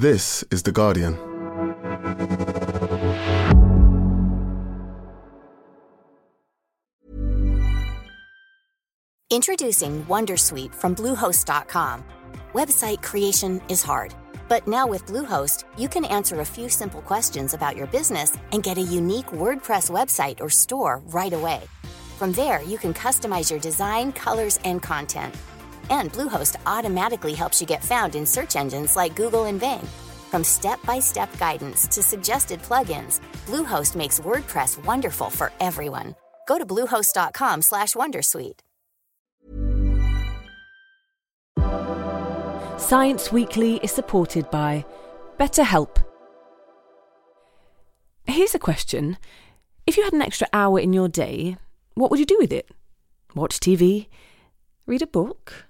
This is The Guardian. Introducing Wondersuite from Bluehost.com. Website creation is hard, but now with Bluehost, you can answer a few simple questions about your business and get a unique WordPress website or store right away. From there, you can customize your design, colors, and content. And Bluehost automatically helps you get found in search engines like Google and Bing. From step-by-step guidance to suggested plugins, Bluehost makes WordPress wonderful for everyone. Go to bluehost.com/wondersuite. Science Weekly is supported by BetterHelp. Here's a question. If you had an extra hour in your day, what would you do with it? Watch TV? Read a book?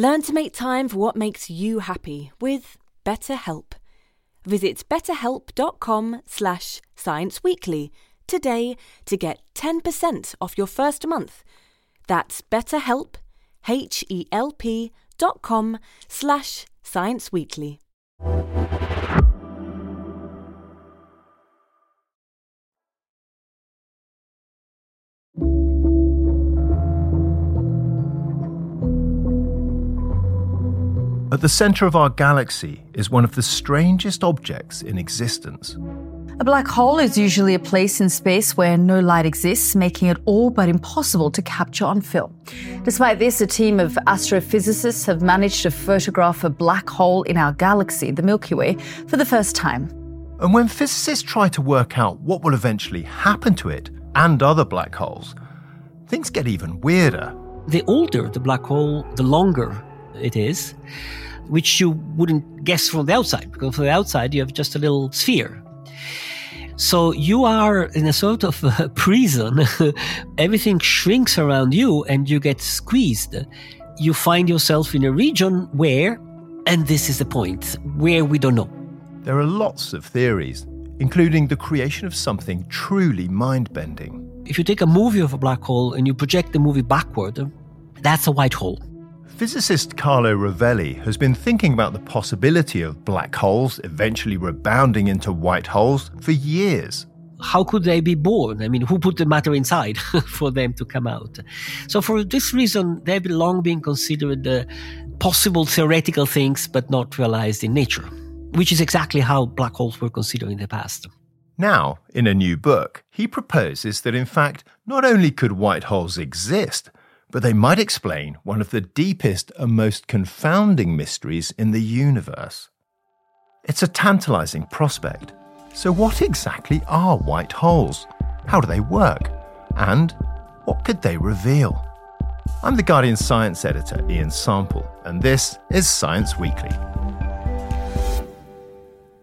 Learn to make time for what makes you happy with BetterHelp. Visit betterhelp.com slash scienceweekly today to get 10% off your first month. That's betterhelp, H-E-L-P dot com slash scienceweekly. At the centre of our galaxy is one of the strangest objects in existence. A black hole is usually a place in space where no light exists, making it all but impossible to capture on film. Despite this, a team of astrophysicists have managed to photograph a black hole in our galaxy, the Milky Way, for the first time. And when physicists try to work out what will eventually happen to it and other black holes, things get even weirder. The older the black hole, the longer it is, which you wouldn't guess from the outside, because from the outside you have just a little sphere. So you are in a sort of a prison. Everything shrinks around you and you get squeezed. You find yourself in a region where, and this is the point, where we don't know. There are lots of theories, including the creation of something truly mind bending. If you take a movie of a black hole and you project the movie backward, that's a white hole. Physicist Carlo Rovelli has been thinking about the possibility of black holes eventually rebounding into white holes for years. How could they be born? I mean, who put the matter inside for them to come out? So, for this reason, they've long been considered uh, possible theoretical things, but not realized in nature, which is exactly how black holes were considered in the past. Now, in a new book, he proposes that in fact, not only could white holes exist, but they might explain one of the deepest and most confounding mysteries in the universe. It's a tantalizing prospect. So, what exactly are white holes? How do they work? And what could they reveal? I'm the Guardian science editor, Ian Sample, and this is Science Weekly.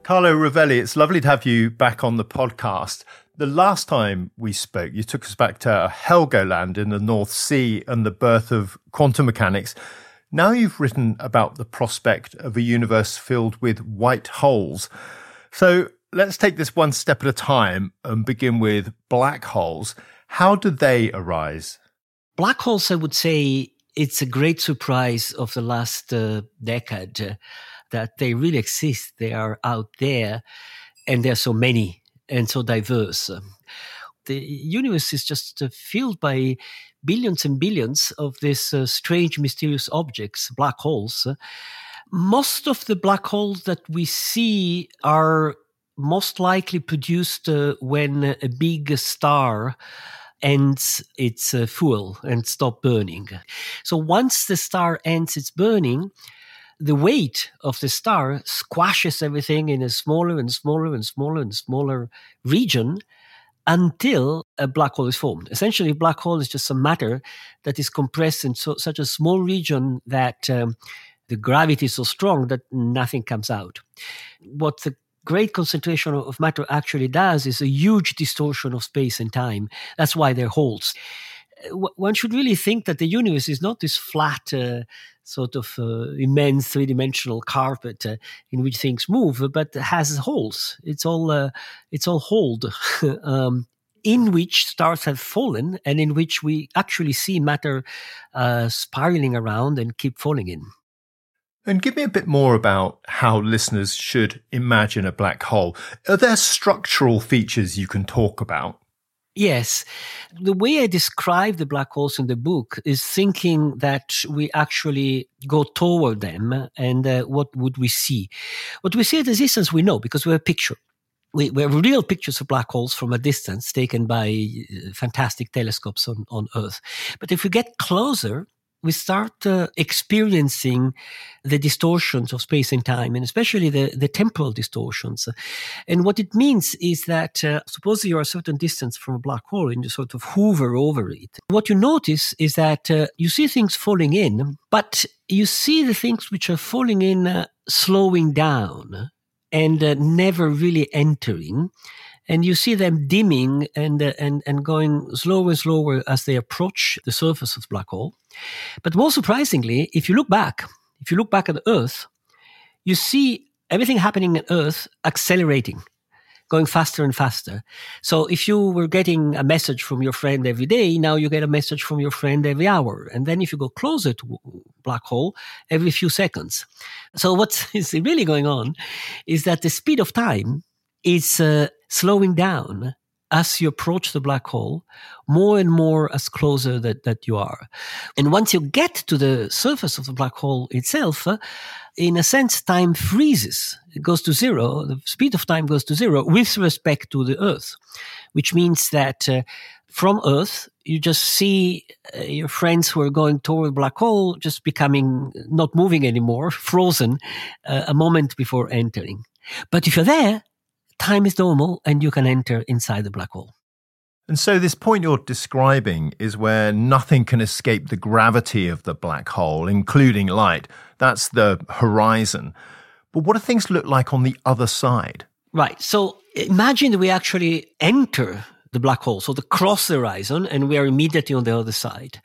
Carlo Rovelli, it's lovely to have you back on the podcast. The last time we spoke, you took us back to Helgoland in the North Sea and the birth of quantum mechanics. Now you've written about the prospect of a universe filled with white holes. So let's take this one step at a time and begin with black holes. How do they arise? Black holes, I would say, it's a great surprise of the last uh, decade uh, that they really exist. They are out there, and there are so many and so diverse. The universe is just uh, filled by billions and billions of these uh, strange, mysterious objects, black holes. Most of the black holes that we see are most likely produced uh, when a big star ends its fuel and stop burning. So once the star ends its burning, the weight of the star squashes everything in a smaller and smaller and smaller and smaller region until a black hole is formed. Essentially, a black hole is just some matter that is compressed in so, such a small region that um, the gravity is so strong that nothing comes out. What the great concentration of matter actually does is a huge distortion of space and time. That's why they're holes. One should really think that the universe is not this flat, uh, sort of uh, immense three dimensional carpet uh, in which things move, but has holes. It's all uh, it's all holed. um, in which stars have fallen and in which we actually see matter uh, spiraling around and keep falling in. And give me a bit more about how listeners should imagine a black hole. Are there structural features you can talk about? Yes. The way I describe the black holes in the book is thinking that we actually go toward them and uh, what would we see? What we see at a distance, we know because we have a picture. We, we have real pictures of black holes from a distance taken by uh, fantastic telescopes on, on Earth. But if we get closer, we start uh, experiencing the distortions of space and time, and especially the, the temporal distortions. And what it means is that uh, suppose you're a certain distance from a black hole and you sort of hover over it. What you notice is that uh, you see things falling in, but you see the things which are falling in uh, slowing down and uh, never really entering and you see them dimming and uh, and and going slower and slower as they approach the surface of the black hole. But more surprisingly, if you look back, if you look back at Earth, you see everything happening on Earth accelerating, going faster and faster. So if you were getting a message from your friend every day, now you get a message from your friend every hour. And then if you go closer to black hole, every few seconds. So what is really going on is that the speed of time is uh, slowing down as you approach the black hole, more and more as closer that, that you are. And once you get to the surface of the black hole itself, uh, in a sense, time freezes. It goes to zero. The speed of time goes to zero with respect to the Earth, which means that uh, from Earth, you just see uh, your friends who are going toward black hole just becoming not moving anymore, frozen uh, a moment before entering. But if you're there, time is normal and you can enter inside the black hole. And so, this point you're describing is where nothing can escape the gravity of the black hole, including light. That's the horizon. But what do things look like on the other side? Right. So, imagine that we actually enter the black hole, so the cross the horizon, and we are immediately on the other side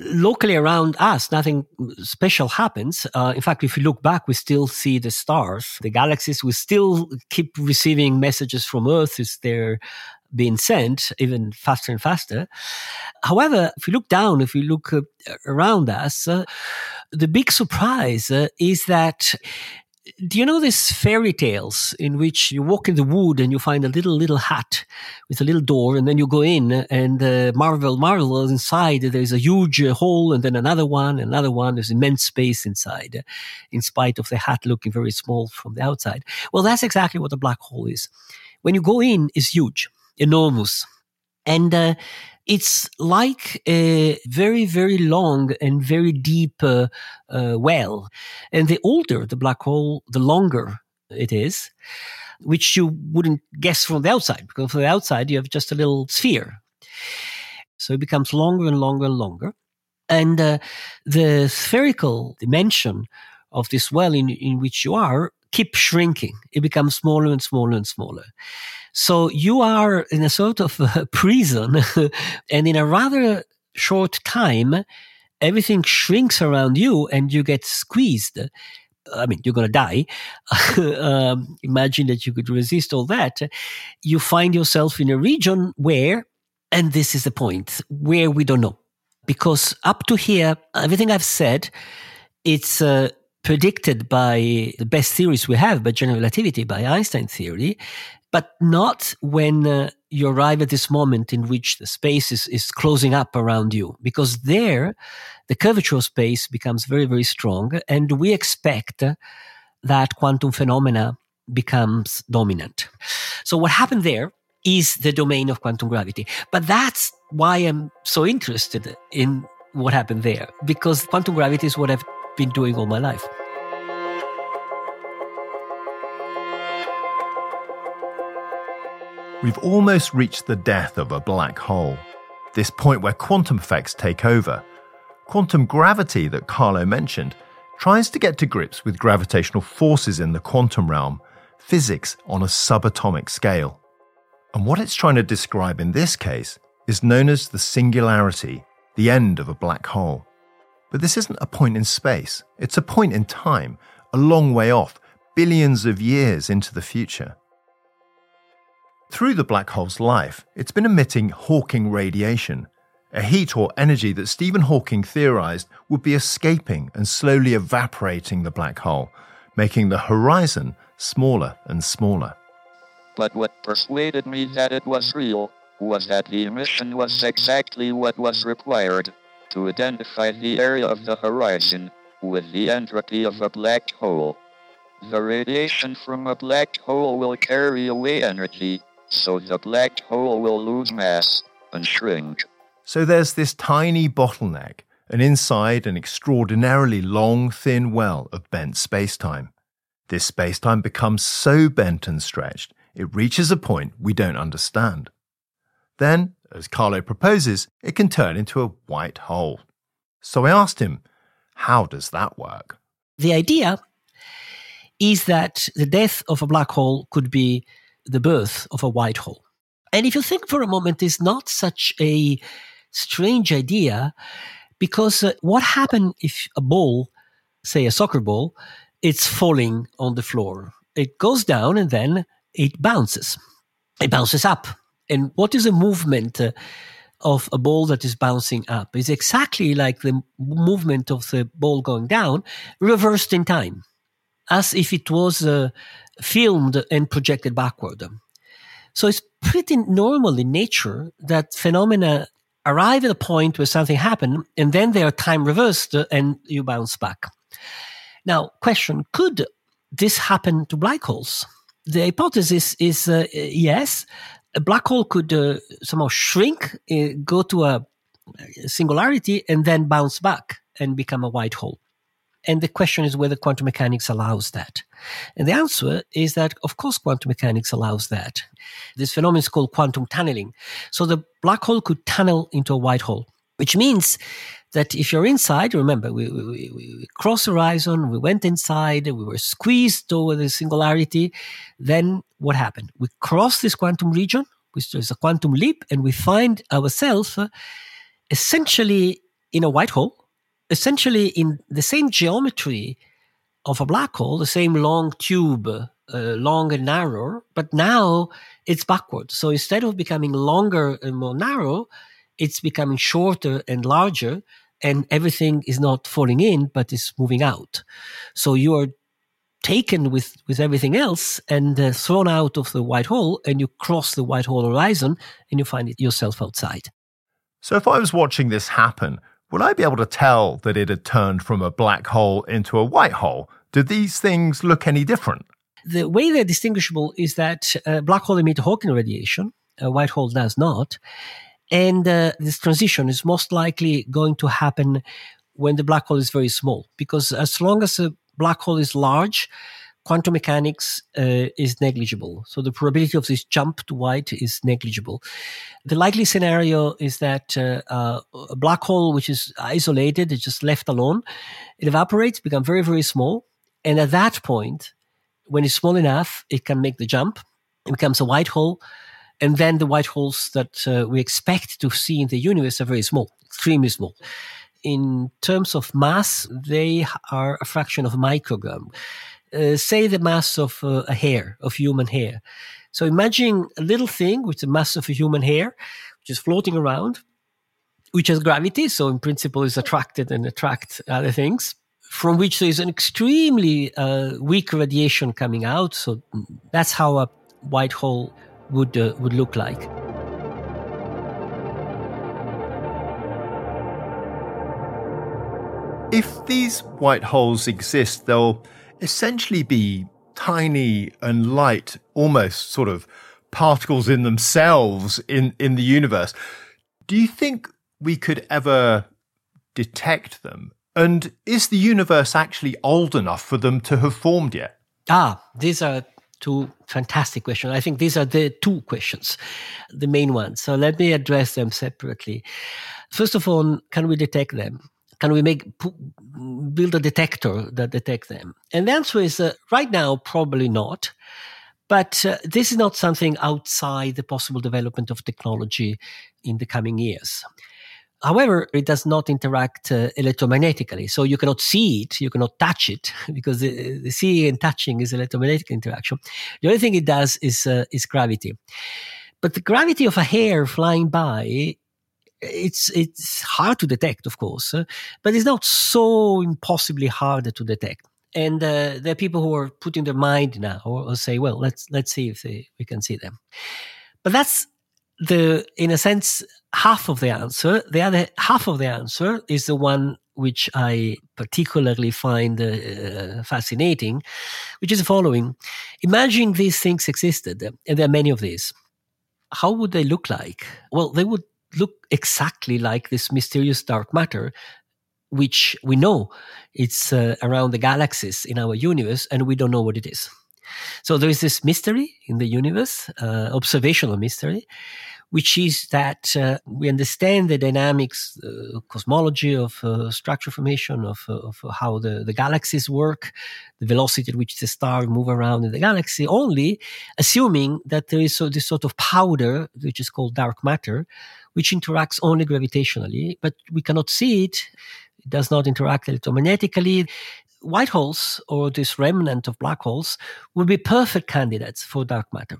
locally around us, nothing special happens. Uh, in fact, if we look back, we still see the stars, the galaxies. We still keep receiving messages from Earth as they're being sent even faster and faster. However, if we look down, if we look uh, around us, uh, the big surprise uh, is that do you know these fairy tales in which you walk in the wood and you find a little little hut with a little door and then you go in and uh, marvel marvel inside. There's a huge uh, hole and then another one another one. There's immense space inside uh, in spite of the hut looking very small from the outside. Well that's exactly what a black hole is. When you go in it's huge enormous. And uh, it's like a very, very long and very deep uh, uh, well. And the older the black hole, the longer it is, which you wouldn't guess from the outside, because from the outside you have just a little sphere. So it becomes longer and longer and longer. And uh, the spherical dimension of this well in, in which you are keep shrinking. It becomes smaller and smaller and smaller. So you are in a sort of a prison and in a rather short time, everything shrinks around you and you get squeezed. I mean, you're going to die. um, imagine that you could resist all that. You find yourself in a region where, and this is the point, where we don't know. Because up to here, everything I've said, it's uh, predicted by the best theories we have, by general relativity, by Einstein theory, but not when uh, you arrive at this moment in which the space is, is closing up around you, because there the curvature of space becomes very, very strong. And we expect that quantum phenomena becomes dominant. So what happened there is the domain of quantum gravity. But that's why I'm so interested in what happened there, because quantum gravity is what I've been doing all my life. We've almost reached the death of a black hole, this point where quantum effects take over. Quantum gravity, that Carlo mentioned, tries to get to grips with gravitational forces in the quantum realm, physics on a subatomic scale. And what it's trying to describe in this case is known as the singularity, the end of a black hole. But this isn't a point in space, it's a point in time, a long way off, billions of years into the future. Through the black hole's life, it's been emitting Hawking radiation, a heat or energy that Stephen Hawking theorized would be escaping and slowly evaporating the black hole, making the horizon smaller and smaller. But what persuaded me that it was real was that the emission was exactly what was required to identify the area of the horizon with the entropy of a black hole. The radiation from a black hole will carry away energy so the black hole will lose mass and shrink. So there's this tiny bottleneck, and inside an extraordinarily long, thin well of bent spacetime. This spacetime becomes so bent and stretched, it reaches a point we don't understand. Then, as Carlo proposes, it can turn into a white hole. So I asked him, how does that work? The idea is that the death of a black hole could be the birth of a white hole. And if you think for a moment, it's not such a strange idea because uh, what happens if a ball, say a soccer ball, it's falling on the floor? It goes down and then it bounces. It bounces up. And what is a movement uh, of a ball that is bouncing up? It's exactly like the movement of the ball going down, reversed in time, as if it was uh, filmed and projected backward. So it's pretty normal in nature that phenomena arrive at a point where something happened and then they are time reversed and you bounce back. Now, question, could this happen to black holes? The hypothesis is uh, yes, a black hole could uh, somehow shrink, uh, go to a singularity, and then bounce back and become a white hole. And the question is whether quantum mechanics allows that. And the answer is that, of course, quantum mechanics allows that. This phenomenon is called quantum tunneling. So the black hole could tunnel into a white hole, which means that if you're inside, remember, we, we, we, we crossed the horizon, we went inside, we were squeezed over the singularity. Then what happened? We cross this quantum region, which is a quantum leap, and we find ourselves essentially in a white hole essentially in the same geometry of a black hole, the same long tube, uh, long and narrow, but now it's backward. So instead of becoming longer and more narrow, it's becoming shorter and larger, and everything is not falling in, but is moving out. So you are taken with, with everything else and uh, thrown out of the white hole, and you cross the white hole horizon and you find it yourself outside. So if I was watching this happen, would I be able to tell that it had turned from a black hole into a white hole? Do these things look any different? The way they're distinguishable is that a uh, black hole emits Hawking radiation, a white hole does not. And uh, this transition is most likely going to happen when the black hole is very small, because as long as a black hole is large, quantum mechanics uh, is negligible. So the probability of this jump to white is negligible. The likely scenario is that uh, uh, a black hole, which is isolated, is just left alone, it evaporates, becomes very, very small. And at that point, when it's small enough, it can make the jump. It becomes a white hole. And then the white holes that uh, we expect to see in the universe are very small, extremely small in terms of mass, they are a fraction of a microgram. Uh, say the mass of uh, a hair, of human hair. So imagine a little thing with the mass of a human hair, which is floating around, which has gravity, so in principle is attracted and attract other things, from which there is an extremely uh, weak radiation coming out. So that's how a white hole would uh, would look like. If these white holes exist, they'll essentially be tiny and light, almost sort of particles in themselves in, in the universe. Do you think we could ever detect them? And is the universe actually old enough for them to have formed yet? Ah, these are two fantastic questions. I think these are the two questions, the main ones. So let me address them separately. First of all, can we detect them? Can we make build a detector that detect them? And the answer is uh, right now probably not. But uh, this is not something outside the possible development of technology in the coming years. However, it does not interact uh, electromagnetically. So you cannot see it, you cannot touch it, because the, the seeing and touching is electromagnetic interaction. The only thing it does is, uh, is gravity. But the gravity of a hair flying by, it's, it's hard to detect, of course, uh, but it's not so impossibly hard to detect. And uh, there are people who are putting their mind now or say, well, let's, let's see if they, we can see them. But that's the, in a sense, half of the answer. The other half of the answer is the one which I particularly find uh, fascinating, which is the following. Imagine these things existed, and there are many of these. How would they look like? Well, they would look exactly like this mysterious dark matter, which we know it's uh, around the galaxies in our universe, and we don't know what it is. So there is this mystery in the universe, uh, observational mystery, which is that uh, we understand the dynamics, uh, cosmology of uh, structure formation, of, uh, of how the, the galaxies work, the velocity at which the stars move around in the galaxy, only assuming that there is so, this sort of powder, which is called dark matter, which interacts only gravitationally, but we cannot see it. It does not interact electromagnetically white holes or this remnant of black holes would be perfect candidates for dark matter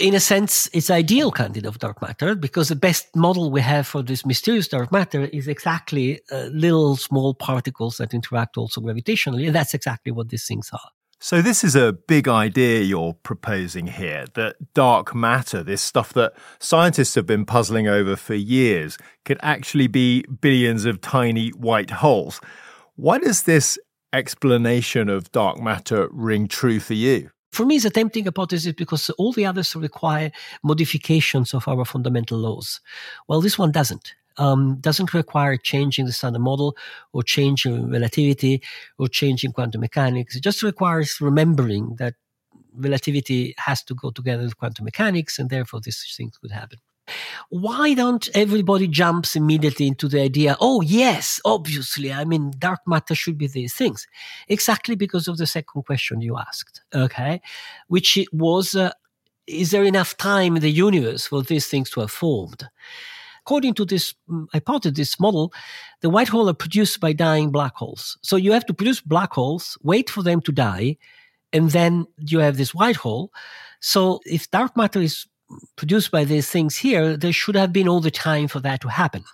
in a sense, it's ideal candidate of dark matter because the best model we have for this mysterious dark matter is exactly uh, little small particles that interact also gravitationally. And that's exactly what these things are. So, this is a big idea you're proposing here that dark matter, this stuff that scientists have been puzzling over for years, could actually be billions of tiny white holes. Why does this explanation of dark matter ring true for you? For me, it's a tempting hypothesis because all the others require modifications of our fundamental laws. Well, this one doesn't. Um, doesn't require changing the standard model or changing relativity or changing quantum mechanics. It just requires remembering that relativity has to go together with quantum mechanics, and therefore these things could happen. Why don't everybody jumps immediately into the idea, oh, yes, obviously, I mean, dark matter should be these things? Exactly because of the second question you asked, okay? Which was, uh, is there enough time in the universe for these things to have formed? According to this um, hypothesis, this model, the white hole are produced by dying black holes. So you have to produce black holes, wait for them to die, and then you have this white hole. So if dark matter is produced by these things here, there should have been all the time for that to happen.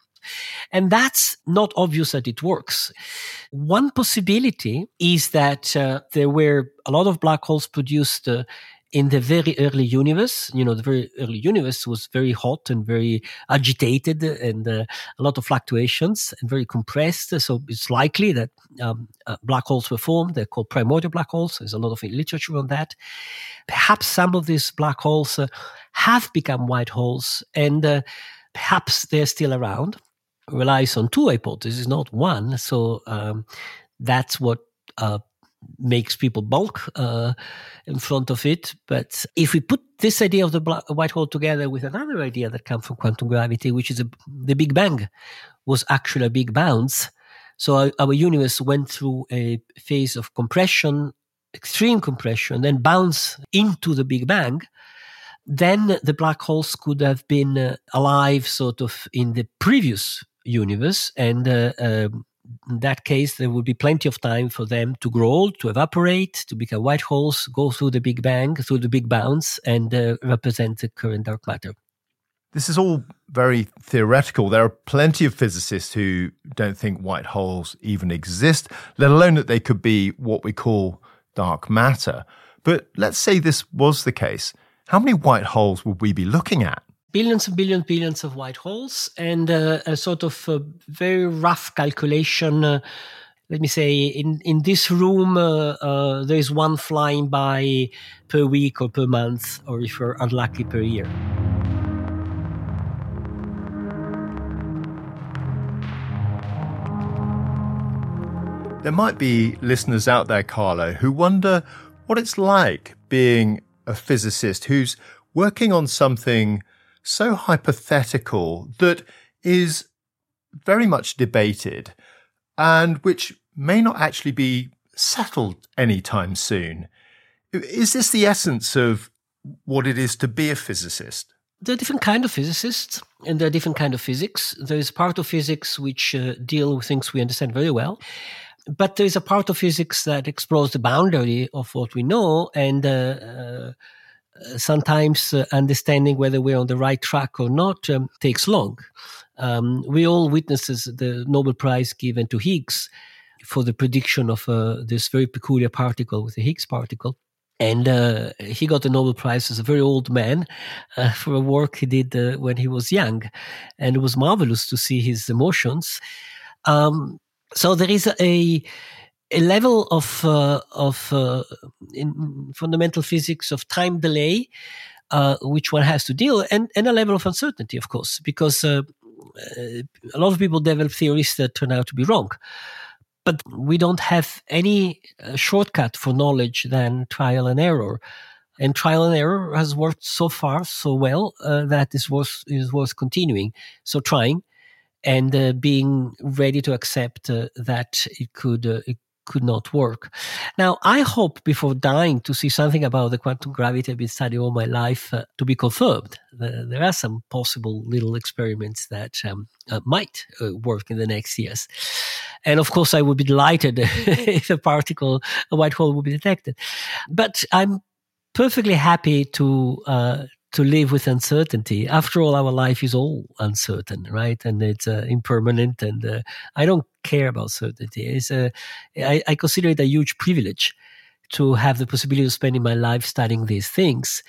And that's not obvious that it works. One possibility is that uh, there were a lot of black holes produced uh, in the very early universe. You know, the very early universe was very hot and very agitated and uh, a lot of fluctuations and very compressed. So it's likely that um, uh, black holes were formed. They're called primordial black holes. There's a lot of literature on that. Perhaps some of these black holes uh, have become white holes and uh, perhaps they're still around. Relies on two hypotheses, not one. So um, that's what uh, makes people bulk uh, in front of it. But if we put this idea of the black, white hole together with another idea that comes from quantum gravity, which is a, the Big Bang, was actually a big bounce. So our, our, universe went through a phase of compression, extreme compression, then bounce into the Big Bang. Then the black holes could have been uh, alive sort of in the previous universe and uh, um, in that case, there would be plenty of time for them to grow old, to evaporate, to become white holes, go through the Big Bang, through the Big Bounce, and uh, represent the current dark matter. This is all very theoretical. There are plenty of physicists who don't think white holes even exist, let alone that they could be what we call dark matter. But let's say this was the case. How many white holes would we be looking at? Billions and billions, and billions of white holes, and uh, a sort of uh, very rough calculation uh, let me say, in, in this room, uh, uh, there is one flying by per week or per month, or if you're unlucky, per year. There might be listeners out there, Carlo, who wonder what it's like being a physicist who's working on something so hypothetical that is very much debated and which may not actually be settled anytime soon. Is this the essence of what it is to be a physicist? There are different kind of physicists, and there are different kind of physics. There is part of physics which uh, deal with things we understand very well, but there is a part of physics that explores the boundary of what we know and uh, uh, sometimes uh, understanding whether we're on the right track or not um, takes long. Um, we all witnesses the nobel prize given to higgs for the prediction of uh, this very peculiar particle with the higgs particle. And uh, he got the Nobel Prize as a very old man uh, for a work he did uh, when he was young, and it was marvelous to see his emotions. Um, so there is a a level of uh, of uh, in fundamental physics of time delay, uh, which one has to deal, and and a level of uncertainty, of course, because uh, uh, a lot of people develop theories that turn out to be wrong. But we don't have any uh, shortcut for knowledge than trial and error. And trial and error has worked so far so well that is worth is worth continuing. So trying, and uh, being ready to accept uh, that it could uh, it could not work. Now, I hope before dying to see something about the quantum gravity I've been studying all my life uh, to be confirmed. there are some possible little experiments that um, uh, might uh, work in the next years. And of course, I would be delighted if a particle, a white hole would be detected. But I'm perfectly happy to to live with uncertainty. After all, our life is all uncertain, right? And it's uh, impermanent. And uh, I don't care about certainty. It's a, I, I consider it a huge privilege to have the possibility of spending my life studying these things.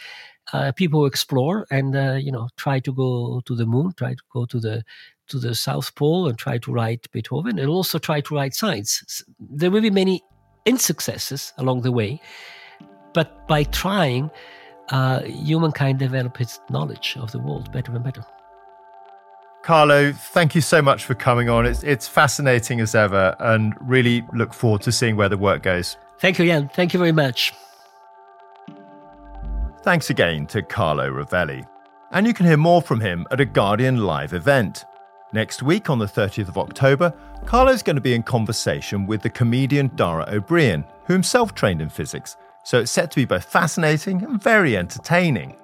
Uh, people explore and uh, you know try to go to the moon, try to go to the to the South Pole, and try to write Beethoven, and also try to write science. There will be many insuccesses along the way, but by trying uh, humankind develop its knowledge of the world better and better. Carlo, thank you so much for coming on. It's, it's fascinating as ever and really look forward to seeing where the work goes. Thank you, Jan. Thank you very much. Thanks again to Carlo Rovelli. And you can hear more from him at a Guardian live event. Next week, on the 30th of October, Carlo's going to be in conversation with the comedian Dara Ó Briain, who himself trained in physics so it's set to be both fascinating and very entertaining.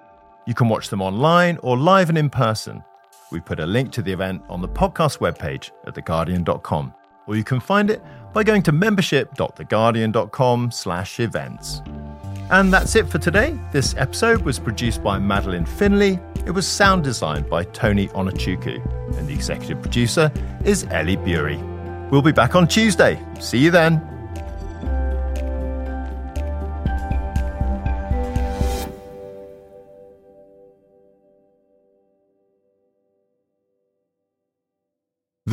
You can watch them online or live and in person. We put a link to the event on the podcast webpage at theguardian.com, or you can find it by going to membership.theguardian.com slash events. And that's it for today. This episode was produced by Madeleine Finlay. It was sound designed by Tony Onuchukwu, and the executive producer is Ellie Bury. We'll be back on Tuesday. See you then.